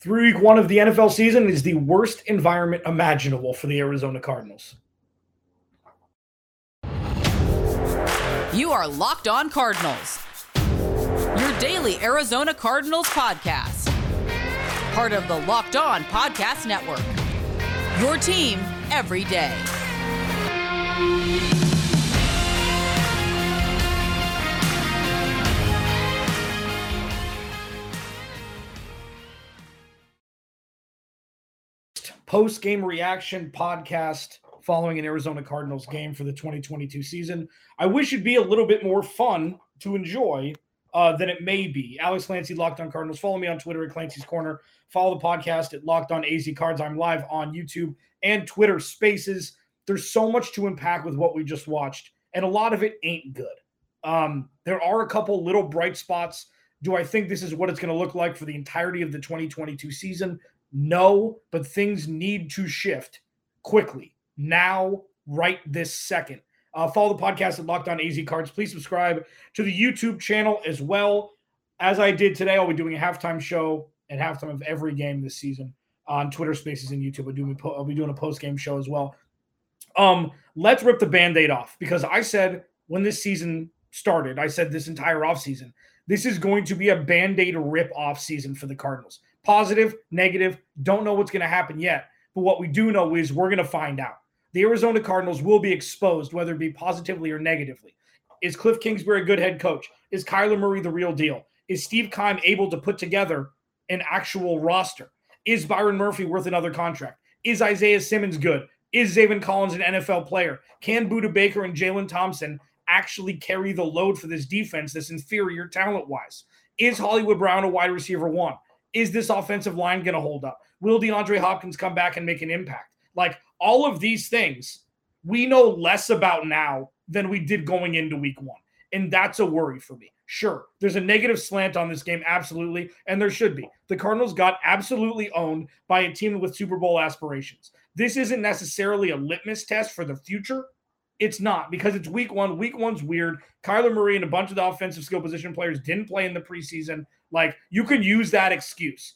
Through week one of the NFL season is the worst environment imaginable for the Arizona Cardinals. You are Locked On Cardinals, your daily Arizona Cardinals podcast. Part of the Locked On Podcast Network. Your team every day. Post game reaction podcast following an Arizona Cardinals game for the 2022 season. I wish it'd be a little bit more fun to enjoy uh, than it may be. Alex Clancy, Locked On Cardinals. Follow me on Twitter at Clancy's Corner. Follow the podcast at Locked On AZ Cards. I'm live on YouTube and Twitter Spaces. There's so much to unpack with what we just watched, and a lot of it ain't good. Um, there are a couple little bright spots. Do I think this is what it's going to look like for the entirety of the 2022 season? No, but things need to shift quickly now, right this second. Uh, follow the podcast at Locked On AZ Cards. Please subscribe to the YouTube channel as well. As I did today, I'll be doing a halftime show at halftime of every game this season on Twitter Spaces and YouTube. I'll, do, I'll be doing a post game show as well. Um, let's rip the band aid off because I said when this season started, I said this entire offseason, this is going to be a band aid rip off season for the Cardinals. Positive, negative, don't know what's going to happen yet. But what we do know is we're going to find out. The Arizona Cardinals will be exposed, whether it be positively or negatively. Is Cliff Kingsbury a good head coach? Is Kyler Murray the real deal? Is Steve Keim able to put together an actual roster? Is Byron Murphy worth another contract? Is Isaiah Simmons good? Is Zaven Collins an NFL player? Can Budda Baker and Jalen Thompson actually carry the load for this defense that's inferior talent wise? Is Hollywood Brown a wide receiver one? Is this offensive line going to hold up? Will DeAndre Hopkins come back and make an impact? Like all of these things, we know less about now than we did going into week one. And that's a worry for me. Sure, there's a negative slant on this game, absolutely, and there should be. The Cardinals got absolutely owned by a team with Super Bowl aspirations. This isn't necessarily a litmus test for the future. It's not because it's week one. Week one's weird. Kyler Murray and a bunch of the offensive skill position players didn't play in the preseason. Like you can use that excuse.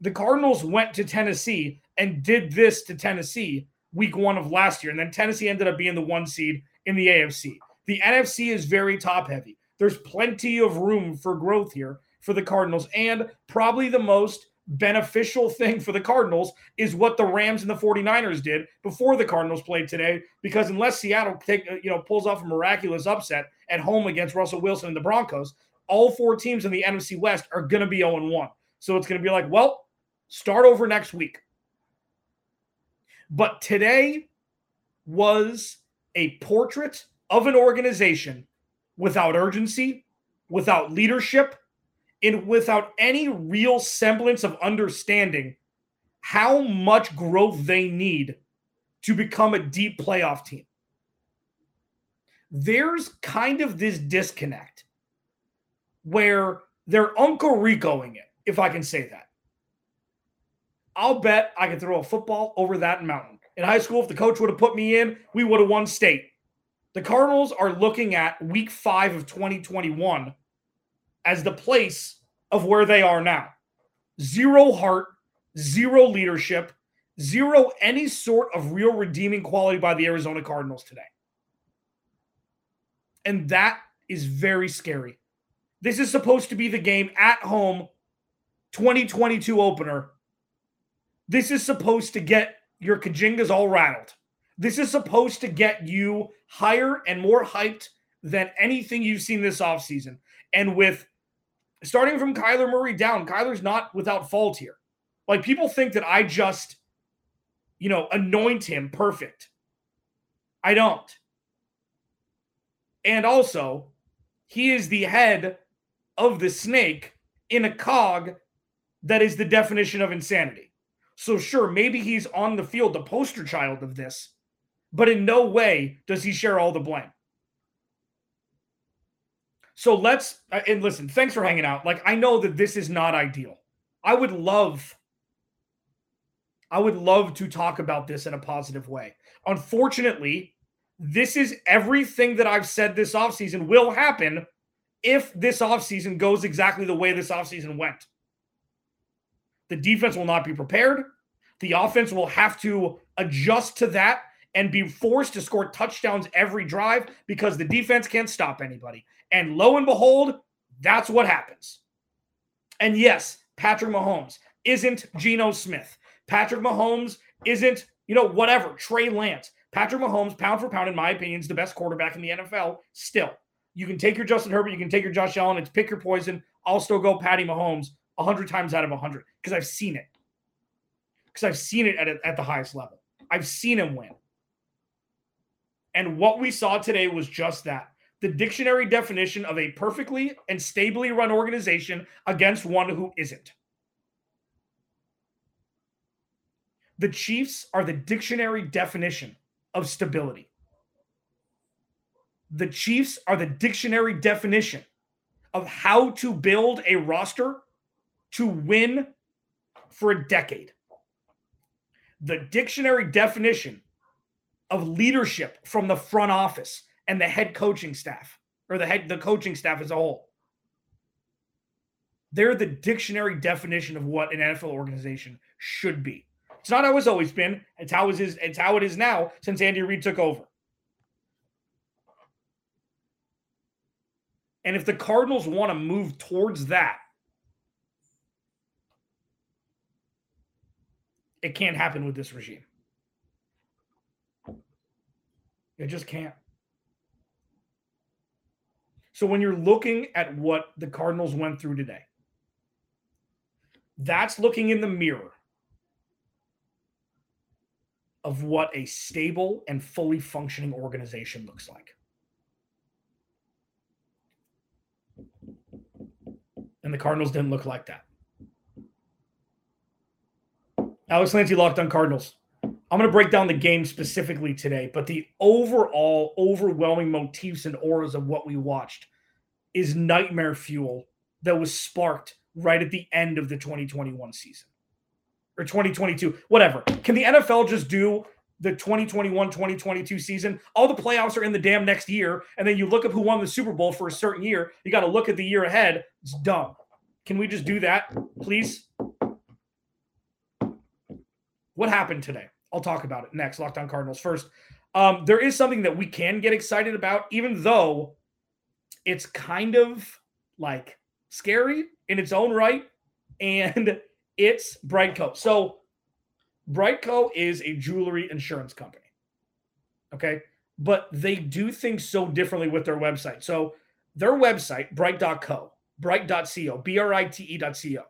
The Cardinals went to Tennessee and did this to Tennessee week one of last year. And then Tennessee ended up being the one seed in the AFC. The NFC is very top heavy. There's plenty of room for growth here for the Cardinals. And probably the most beneficial thing for the Cardinals is what the Rams and the 49ers did before the Cardinals played today. Because unless Seattle take, uh, you know, pulls off a miraculous upset at home against Russell Wilson and the Broncos, all four teams in the NFC West are going to be 0 1. So it's going to be like, well, start over next week. But today was a portrait of an organization without urgency, without leadership, and without any real semblance of understanding how much growth they need to become a deep playoff team. There's kind of this disconnect where they're Uncle Ricoing it, if I can say that. I'll bet I could throw a football over that mountain. In high school, if the coach would have put me in, we would have won state. The Cardinals are looking at week five of 2021 as the place of where they are now. Zero heart, zero leadership, zero any sort of real redeeming quality by the Arizona Cardinals today. And that is very scary. This is supposed to be the game at home 2022 opener. This is supposed to get your Kajingas all rattled. This is supposed to get you higher and more hyped than anything you've seen this offseason. And with starting from Kyler Murray down, Kyler's not without fault here. Like people think that I just, you know, anoint him perfect. I don't. And also, he is the head of the snake in a cog that is the definition of insanity. So, sure, maybe he's on the field, the poster child of this, but in no way does he share all the blame. So let's, uh, and listen, thanks for hanging out. Like, I know that this is not ideal. I would love, I would love to talk about this in a positive way. Unfortunately, this is everything that I've said this offseason will happen if this offseason goes exactly the way this offseason went. The defense will not be prepared. The offense will have to adjust to that and be forced to score touchdowns every drive because the defense can't stop anybody. And lo and behold, that's what happens. And yes, Patrick Mahomes isn't Geno Smith. Patrick Mahomes isn't, you know, whatever, Trey Lance. Patrick Mahomes, pound for pound, in my opinion, is the best quarterback in the NFL still. You can take your Justin Herbert, you can take your Josh Allen, it's pick your poison. I'll still go Patty Mahomes 100 times out of 100 because I've seen it. Because I've seen it at, a, at the highest level. I've seen him win. And what we saw today was just that the dictionary definition of a perfectly and stably run organization against one who isn't. The Chiefs are the dictionary definition of stability. The Chiefs are the dictionary definition of how to build a roster to win for a decade. The dictionary definition of leadership from the front office and the head coaching staff or the head the coaching staff as a whole. They're the dictionary definition of what an NFL organization should be. It's not how it's always been. It's how it is. It's how it is now since Andy Reid took over. And if the Cardinals want to move towards that, it can't happen with this regime. It just can't. So when you're looking at what the Cardinals went through today, that's looking in the mirror of what a stable and fully functioning organization looks like. And the Cardinals didn't look like that. Alex Clancy locked on Cardinals. I'm going to break down the game specifically today, but the overall overwhelming motifs and auras of what we watched is nightmare fuel that was sparked right at the end of the 2021 season or 2022, whatever. Can the NFL just do the 2021 2022 season? All the playoffs are in the damn next year, and then you look up who won the Super Bowl for a certain year. You got to look at the year ahead. It's dumb. Can we just do that, please? What happened today? I'll talk about it next. Locked On Cardinals first. Um, there is something that we can get excited about, even though it's kind of like scary in its own right, and it's BriteCo. So, BriteCo is a jewelry insurance company. Okay. But they do things so differently with their website. So, their website, brite.co, brite.co, B R I T E.co,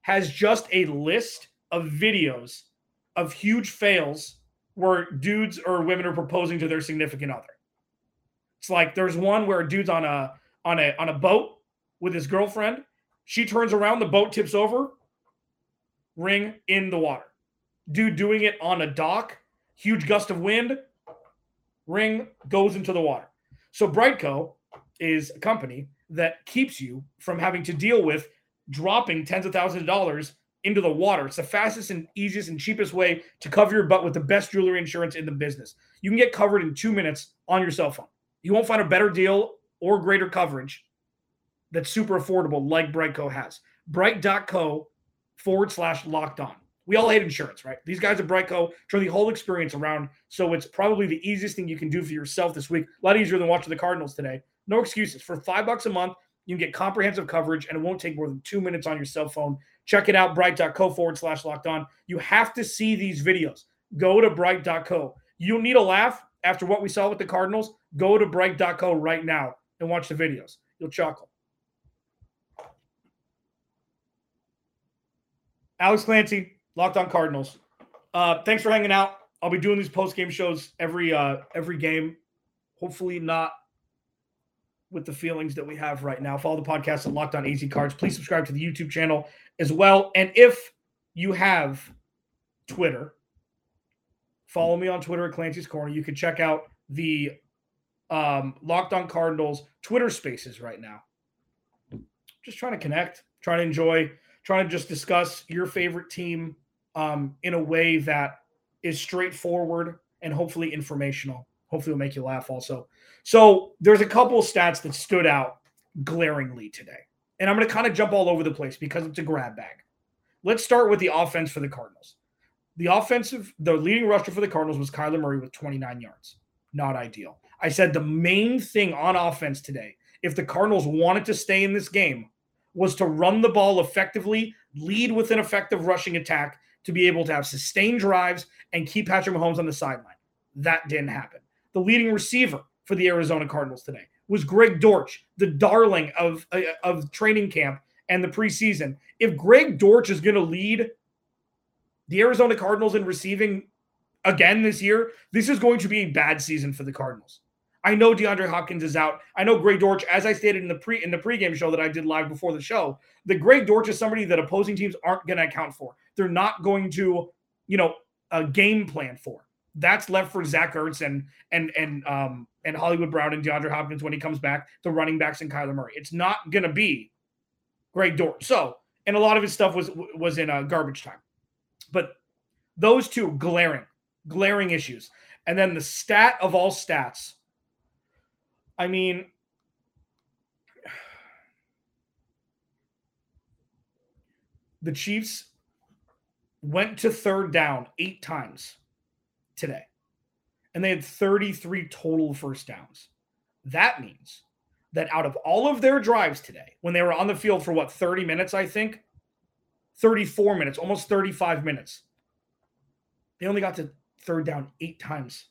has just a list of videos of huge fails where dudes or women are proposing to their significant other. It's like there's one where a dude's on a on a on a boat with his girlfriend. She turns around, the boat tips over, ring in the water. Dude doing it on a dock, huge gust of wind, ring goes into the water. So BriteCo is a company that keeps you from having to deal with dropping tens of thousands of dollars into the water. It's the fastest and easiest and cheapest way to cover your butt with the best jewelry insurance in the business. You can get covered in two minutes on your cell phone. You won't find a better deal or greater coverage that's super affordable like BriteCo has. Brite.co forward slash locked on. We all hate insurance, right? These guys at BriteCo turn the whole experience around. So it's probably the easiest thing you can do for yourself this week. A lot easier than watching the Cardinals today. No excuses. For five bucks a month, you can get comprehensive coverage and it won't take more than two minutes on your cell phone. Check it out, brite.co forward slash locked on. You have to see these videos. Go to brite.co. You'll need a laugh after what we saw with the Cardinals. Go to brite.co right now and watch the videos. You'll chuckle. Alex Clancy, Locked On Cardinals. Uh, thanks for hanging out. I'll be doing these post game shows every uh, every game. Hopefully not with the feelings that we have right now. Follow the podcast at Locked On AZ Cards. Please subscribe to the YouTube channel as well. And if you have Twitter, follow me on Twitter at Clancy's Corner. You can check out the um, Locked On Cardinals Twitter Spaces right now. Just trying to connect, trying to enjoy, trying to just discuss your favorite team um, in a way that is straightforward and hopefully informational. Hopefully, will make you laugh also. So there's a couple of stats that stood out glaringly today. And I'm going to kind of jump all over the place because it's a grab bag. let's start with the offense for the Cardinals. The offensive, the leading rusher for the Cardinals was Kyler Murray with 29 yards. Not ideal. I said the main thing on offense today, if the Cardinals wanted to stay in this game, was to run the ball effectively, lead with an effective rushing attack to be able to have sustained drives and keep Patrick Mahomes on the sideline. That didn't happen. The leading receiver for the Arizona Cardinals today was Greg Dortch, the darling of, uh, of training camp and the preseason. If Greg Dortch is going to lead the Arizona Cardinals in receiving again this year, this is going to be a bad season for the Cardinals. I know DeAndre Hopkins is out. I know Greg Dortch, as I stated in the pre in the pregame show that I did live before the show, the Greg Dortch is somebody that opposing teams aren't going to account for. They're not going to, you know, a game plan for. That's left for Zach Ertz and and and um and Hollywood Brown and DeAndre Hopkins when he comes back, the running backs and Kyler Murray. It's not to be Greg Dortch. So, and a lot of his stuff was was in uh, garbage time. But those two glaring, glaring issues. And then the stat of all stats. I mean, the Chiefs went to third down eight times today, and they had 33 total first downs. That means that out of all of their drives today, when they were on the field for what, 30 minutes, I think, 34 minutes, almost 35 minutes, they only got to third down eight times.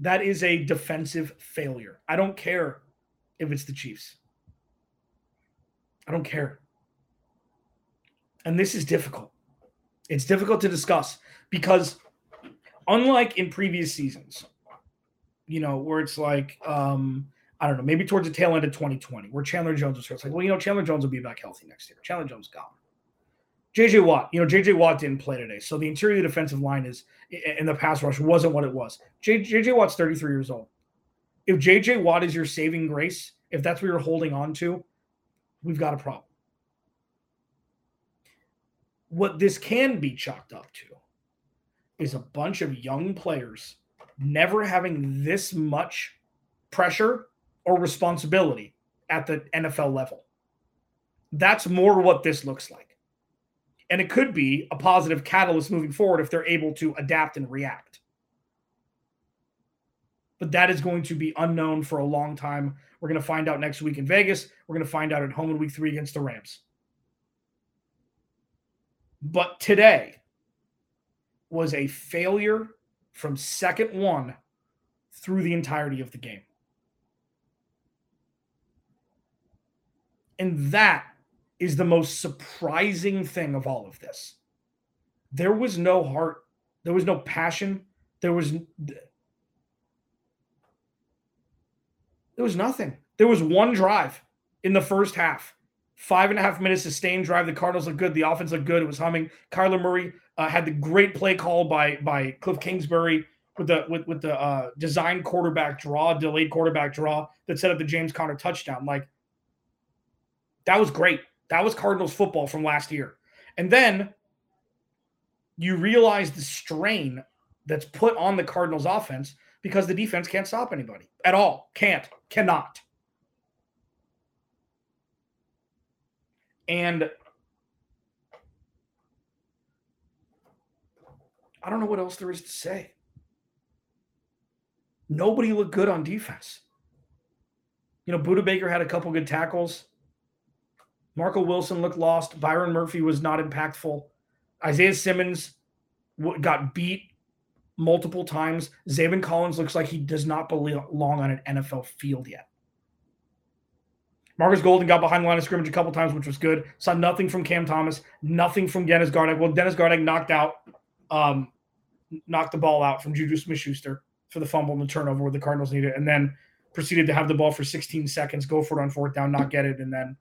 That is a defensive failure. I don't care if it's the Chiefs. I don't care. And this is difficult. It's difficult to discuss because, unlike in previous seasons, you know, where it's like, um, I don't know, maybe towards the tail end of 2020, where Chandler Jones was hurt. It's like, well, you know, Chandler Jones will be back healthy next year. Chandler Jones gone. JJ Watt, you know, JJ Watt didn't play today. So the interior defensive line is in the pass rush wasn't what it was. JJ Watt's 33 years old. If JJ Watt is your saving grace, if that's what you're holding on to, we've got a problem. What this can be chalked up to is a bunch of young players never having this much pressure or responsibility at the NFL level. That's more what this looks like. And it could be a positive catalyst moving forward if they're able to adapt and react. But that is going to be unknown for a long time. We're going to find out next week in Vegas. We're going to find out at home in week three against the Rams. But today was a failure from second one through the entirety of the game. And that is the most surprising thing of all of this. There was no heart, there was no passion, there was there was nothing. There was one drive in the first half. Five and a half minutes sustained drive. The Cardinals looked good. The offense looked good. It was humming. Kyler Murray uh, had the great play call by by Cliff Kingsbury with the with, with the uh, design quarterback draw, delayed quarterback draw that set up the James Conner touchdown. Like that was great. That was Cardinals football from last year. And then you realize the strain that's put on the Cardinals offense because the defense can't stop anybody at all. Can't, cannot. And I don't know what else there is to say. Nobody looked good on defense. You know, Budda Baker had a couple good tackles. Marco Wilson looked lost. Byron Murphy was not impactful. Isaiah Simmons got beat multiple times. Zaven Collins looks like he does not belong on an NFL field yet. Marcus Golden got behind the line of scrimmage a couple times, which was good. Saw nothing from Cam Thomas, nothing from Dennis Gardeck. Well, Dennis Gardeck knocked out um, knocked the ball out from Juju Smith Schuster for the fumble and the turnover where the Cardinals needed and then proceeded to have the ball for 16 seconds, go for it on fourth down, not get it. And then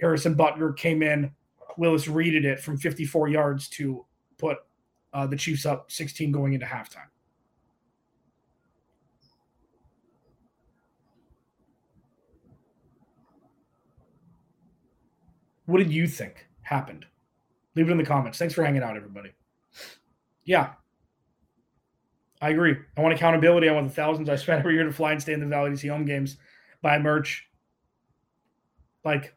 Harrison Butker came in. Willis readed it from 54 yards to put uh, the Chiefs up 16 going into halftime. What did you think happened? Leave it in the comments. Thanks for hanging out, everybody. Yeah, I agree. I want accountability. I want the thousands I spend every year to fly and stay in the valley to see home games, buy merch. Like,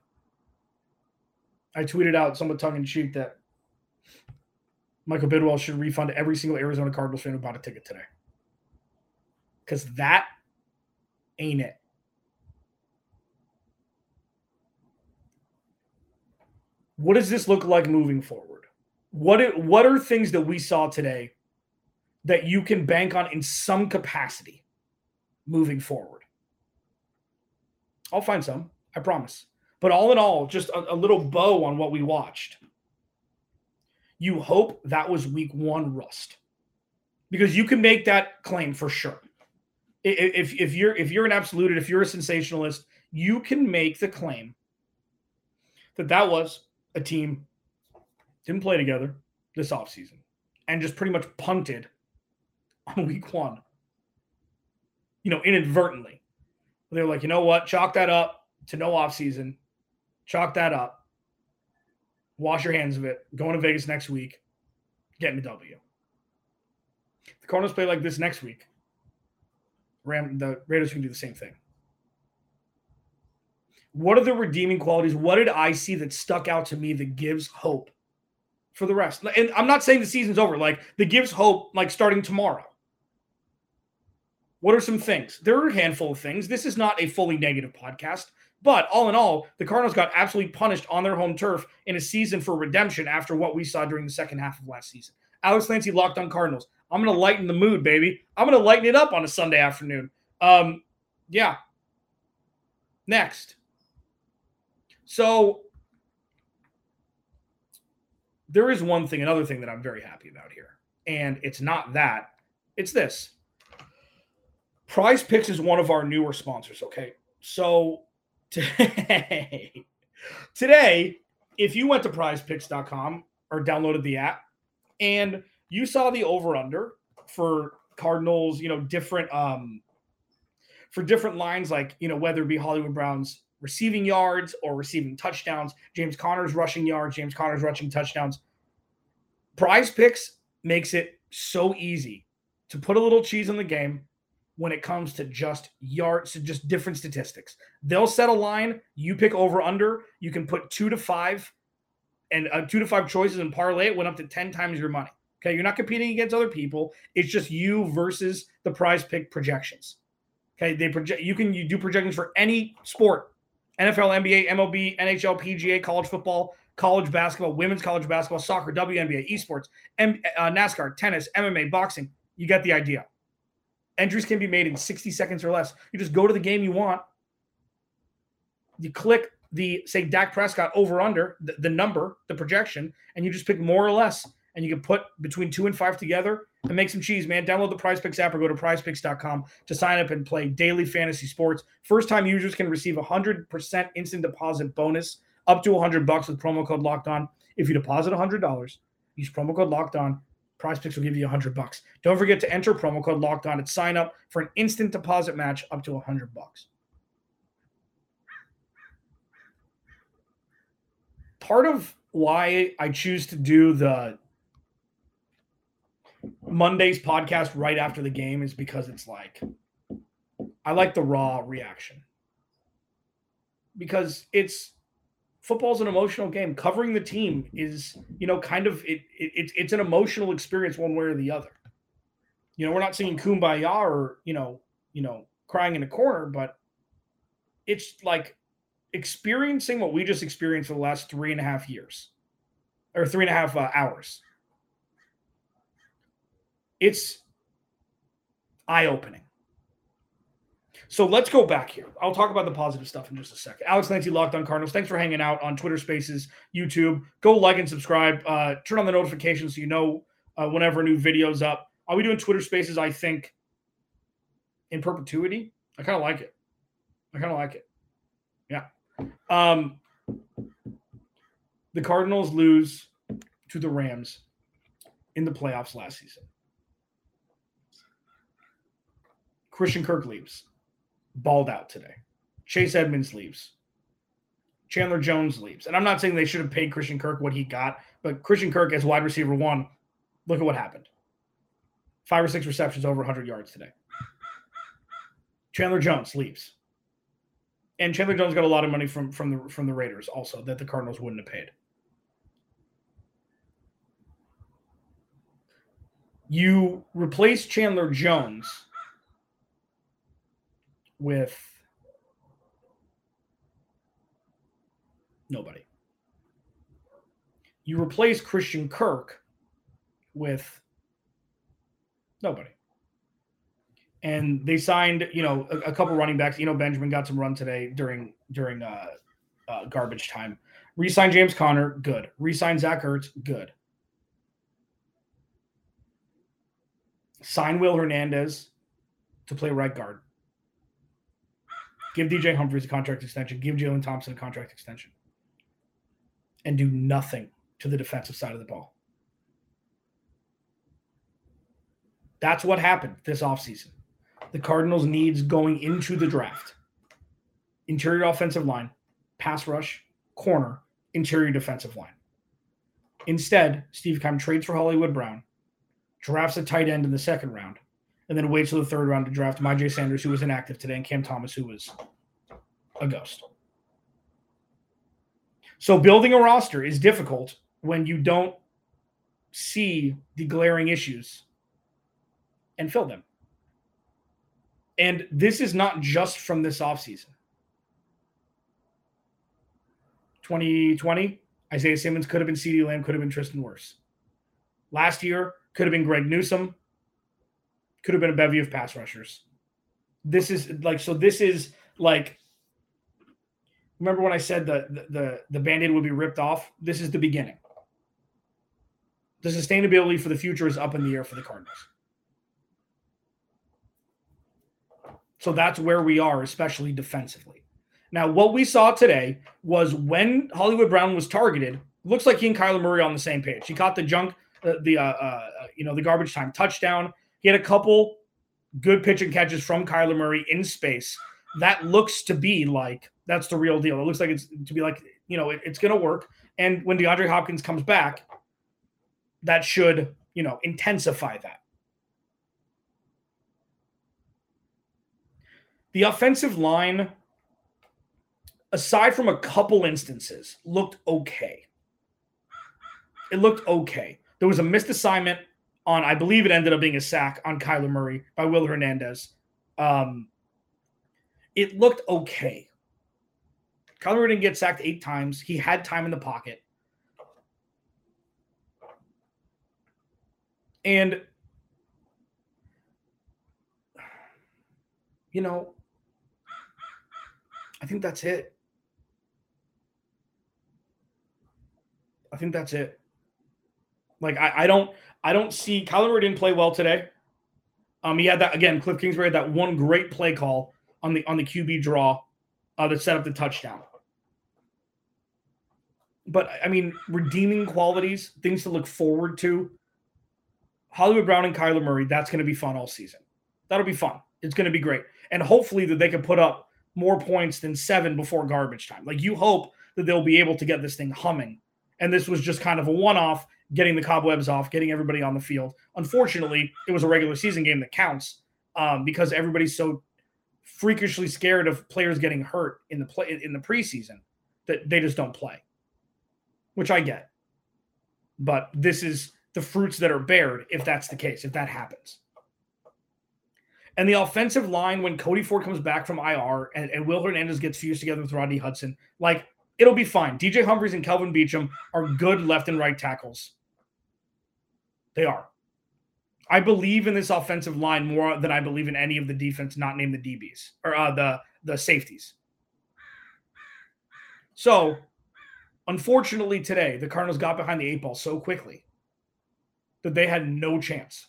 I tweeted out somewhat tongue in cheek that Michael Bidwill should refund every single Arizona Cardinals fan who bought a ticket today. Because that ain't it. What does this look like moving forward? What it, what are things that we saw today that you can bank on in some capacity moving forward? I'll find some, I promise. But all in all, just a, a little bow on what we watched. You hope that was week one rust because you can make that claim for sure. If, if you're if you're an absolute, if you're a sensationalist, you can make the claim that that was a team didn't play together this offseason and just pretty much punted on week one. You know, inadvertently. They're like, you know what? Chalk that up to no offseason. Chalk that up. Wash your hands of it. Going to Vegas next week. Getting a W. The Cardinals play like this next week. Ram the Raiders can do the same thing. What are the redeeming qualities? What did I see that stuck out to me that gives hope for the rest? And I'm not saying the season's over, like that gives hope, like starting tomorrow. What are some things? There are a handful of things. This is not a fully negative podcast, but all in all, the Cardinals got absolutely punished on their home turf in a season for redemption after what we saw during the second half of last season. Alex Clancy locked on Cardinals. I'm going to lighten the mood, baby. I'm going to lighten it up on a Sunday afternoon. Um, yeah. Next. So there is one thing, another thing that I'm very happy about here. And it's not that, it's this. Prize Picks is one of our newer sponsors, okay? So today, today, if you went to prizepicks.com or downloaded the app and you saw the over under for Cardinals, you know, different um for different lines like, you know, whether it be Hollywood Browns receiving yards or receiving touchdowns, James Conner's rushing yards, James Conner's rushing touchdowns. Prize Picks makes it so easy to put a little cheese in the game when it comes to just yards, to just different statistics. They'll set a line, you pick over under, you can put two to five and uh, two to five choices and parlay it went up to 10 times your money. Okay, you're not competing against other people. It's just you versus the prize pick projections. Okay, they project you can you do projections for any sport. NFL, NBA, MLB, NHL, PGA, college football, college basketball, women's college basketball, soccer, WNBA, esports, M- uh, NASCAR, tennis, MMA, boxing. You get the idea. Entries can be made in 60 seconds or less. You just go to the game you want. You click the say Dak Prescott over under the, the number, the projection, and you just pick more or less. And you can put between two and five together and make some cheese, man. Download the Prize Picks app or go to prizepicks.com to sign up and play daily fantasy sports. First time users can receive a 100% instant deposit bonus up to 100 bucks with promo code locked on. If you deposit $100, use promo code locked on. Prize Picks will give you 100 bucks. Don't forget to enter promo code locked on and sign up for an instant deposit match up to 100 bucks. Part of why I choose to do the Monday's podcast right after the game is because it's like I like the raw reaction. Because it's football's an emotional game. Covering the team is, you know, kind of it, it it's an emotional experience one way or the other. You know, we're not singing kumbaya or, you know, you know, crying in a corner, but it's like experiencing what we just experienced for the last three and a half years or three and a half uh, hours it's eye opening. So let's go back here. I'll talk about the positive stuff in just a second. Alex Clancy, Locked on Cardinals. Thanks for hanging out on Twitter Spaces, YouTube. Go like and subscribe. Uh, turn on the notifications so you know uh, whenever a new video's up. Are we doing Twitter Spaces? I think in perpetuity. I kind of like it. I kind of like it. Yeah. Um, the Cardinals lose to the Rams in the playoffs last season. Christian Kirk leaves, balled out today. Chase Edmonds leaves. Chandler Jones leaves. And I'm not saying they should have paid Christian Kirk what he got, but Christian Kirk as wide receiver one, look at what happened. Five or six receptions over 100 yards today. Chandler Jones leaves. And Chandler Jones got a lot of money from from the from the Raiders also that the Cardinals wouldn't have paid. You replace Chandler Jones with nobody. You replace Christian Kirk with nobody. And they signed, you know, a, a couple running backs. You know, Benjamin got some run today during during uh, uh, garbage time. Resign James Conner, good. Resign Zach Ertz, good. Sign Will Hernandez to play right guard. Give DJ Humphries a contract extension. Give Jalen Thompson a contract extension. And do nothing to the defensive side of the ball. That's what happened this offseason. The Cardinals' needs going into the draft interior offensive line, pass rush, corner, interior defensive line. Instead, Steve Keim trades for Hollywood Brown, drafts a tight end in the second round, and then wait till the third round to draft Myjai Sanders, who was inactive today, and Cam Thomas, who was a ghost. So building a roster is difficult when you don't see the glaring issues and fill them. And this is not just from this offseason. 2020, Isaiah Simmons could have been CeeDee Lamb, could have been Tristan Wirfs. Last year, could have been Greg Newsome, could have been a bevy of pass rushers. This is like, so this is like, remember when I said the, the, the band aid would be ripped off? This is the beginning. The sustainability for the future is up in the air for the Cardinals. So that's where we are, especially defensively. Now, what we saw today was when Hollywood Brown was targeted, looks like he and Kyler Murray on the same page. He caught the junk, the uh, uh, you know the garbage time touchdown. He had a couple good pitch and catches from Kyler Murray in space. That looks to be like that's the real deal. It looks like it's to be like you know it, it's going to work. And when DeAndre Hopkins comes back, that should you know intensify that. The offensive line, aside from a couple instances, looked okay. It looked okay. There was a missed assignment on, I believe it ended up being a sack on Kyler Murray by Will Hernandez. Um, it looked okay. Kyler Murray didn't get sacked eight times. He had time in the pocket. And, you know, I think that's it. I think that's it. Like I, I don't I don't see Kyler Murray didn't play well today. Um, he had that again. Cliff Kingsbury had that one great play call on the on the QB draw uh, that set up the touchdown. But I mean, redeeming qualities, things to look forward to. Hollywood Brown and Kyler Murray, that's going to be fun all season. That'll be fun. It's going to be great, and hopefully that they can put up more points than seven before garbage time. Like you hope that they'll be able to get this thing humming. And this was just kind of a one off, getting the cobwebs off, getting everybody on the field. Unfortunately, it was a regular season game that counts um, because everybody's so freakishly scared of players getting hurt in the play in the preseason that they just don't play, which I get. But this is the fruits that are bared if that's the case, if that happens. And the offensive line, when Cody Ford comes back from IR and, and Will Hernandez gets fused together with Rodney Hudson, like it'll be fine. DJ Humphries and Kelvin Beachum are good left and right tackles. They are. I believe in this offensive line more than I believe in any of the defense not named the DBs or uh, the the safeties. So, unfortunately, today the Cardinals got behind the eight ball so quickly that they had no chance.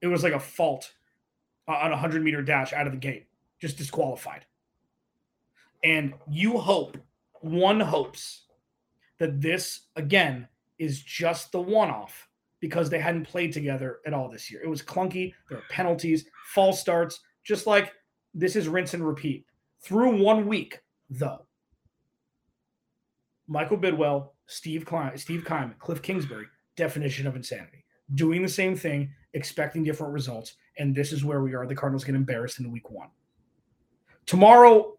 It was like a fault on a 100 meter dash out of the gate, just disqualified. And you hope, one hopes that this, again, is just the one off because they hadn't played together at all this year. It was clunky. There were penalties, false starts, just like this is rinse and repeat. Through one week, though, Michael Bidwill, Steve Klein, Steve Keim, Cliff Kingsbury, definition of insanity. Doing the same thing, expecting different results, and this is where we are. The Cardinals get embarrassed in week one. Tomorrow,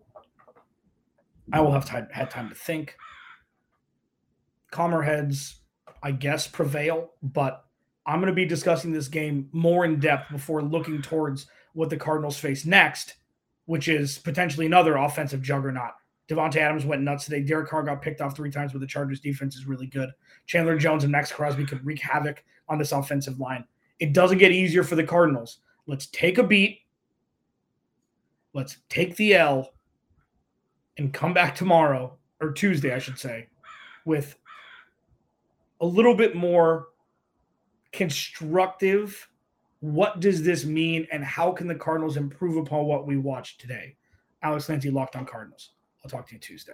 I will have time, had time to think. Calmer heads, I guess, prevail, but I'm going to be discussing this game more in depth before looking towards what the Cardinals face next, which is potentially another offensive juggernaut. Davante Adams went nuts today. Derek Carr got picked off three times, but the Chargers defense is really good. Chandler Jones and Maxx Crosby could wreak havoc on this offensive line. It doesn't get easier for the Cardinals. Let's take a beat. Let's take the L and come back tomorrow or Tuesday, I should say, with a little bit more constructive. What does this mean, and how can the Cardinals improve upon what we watched today? Alex Clancy, Locked on Cardinals. I'll talk to you Tuesday.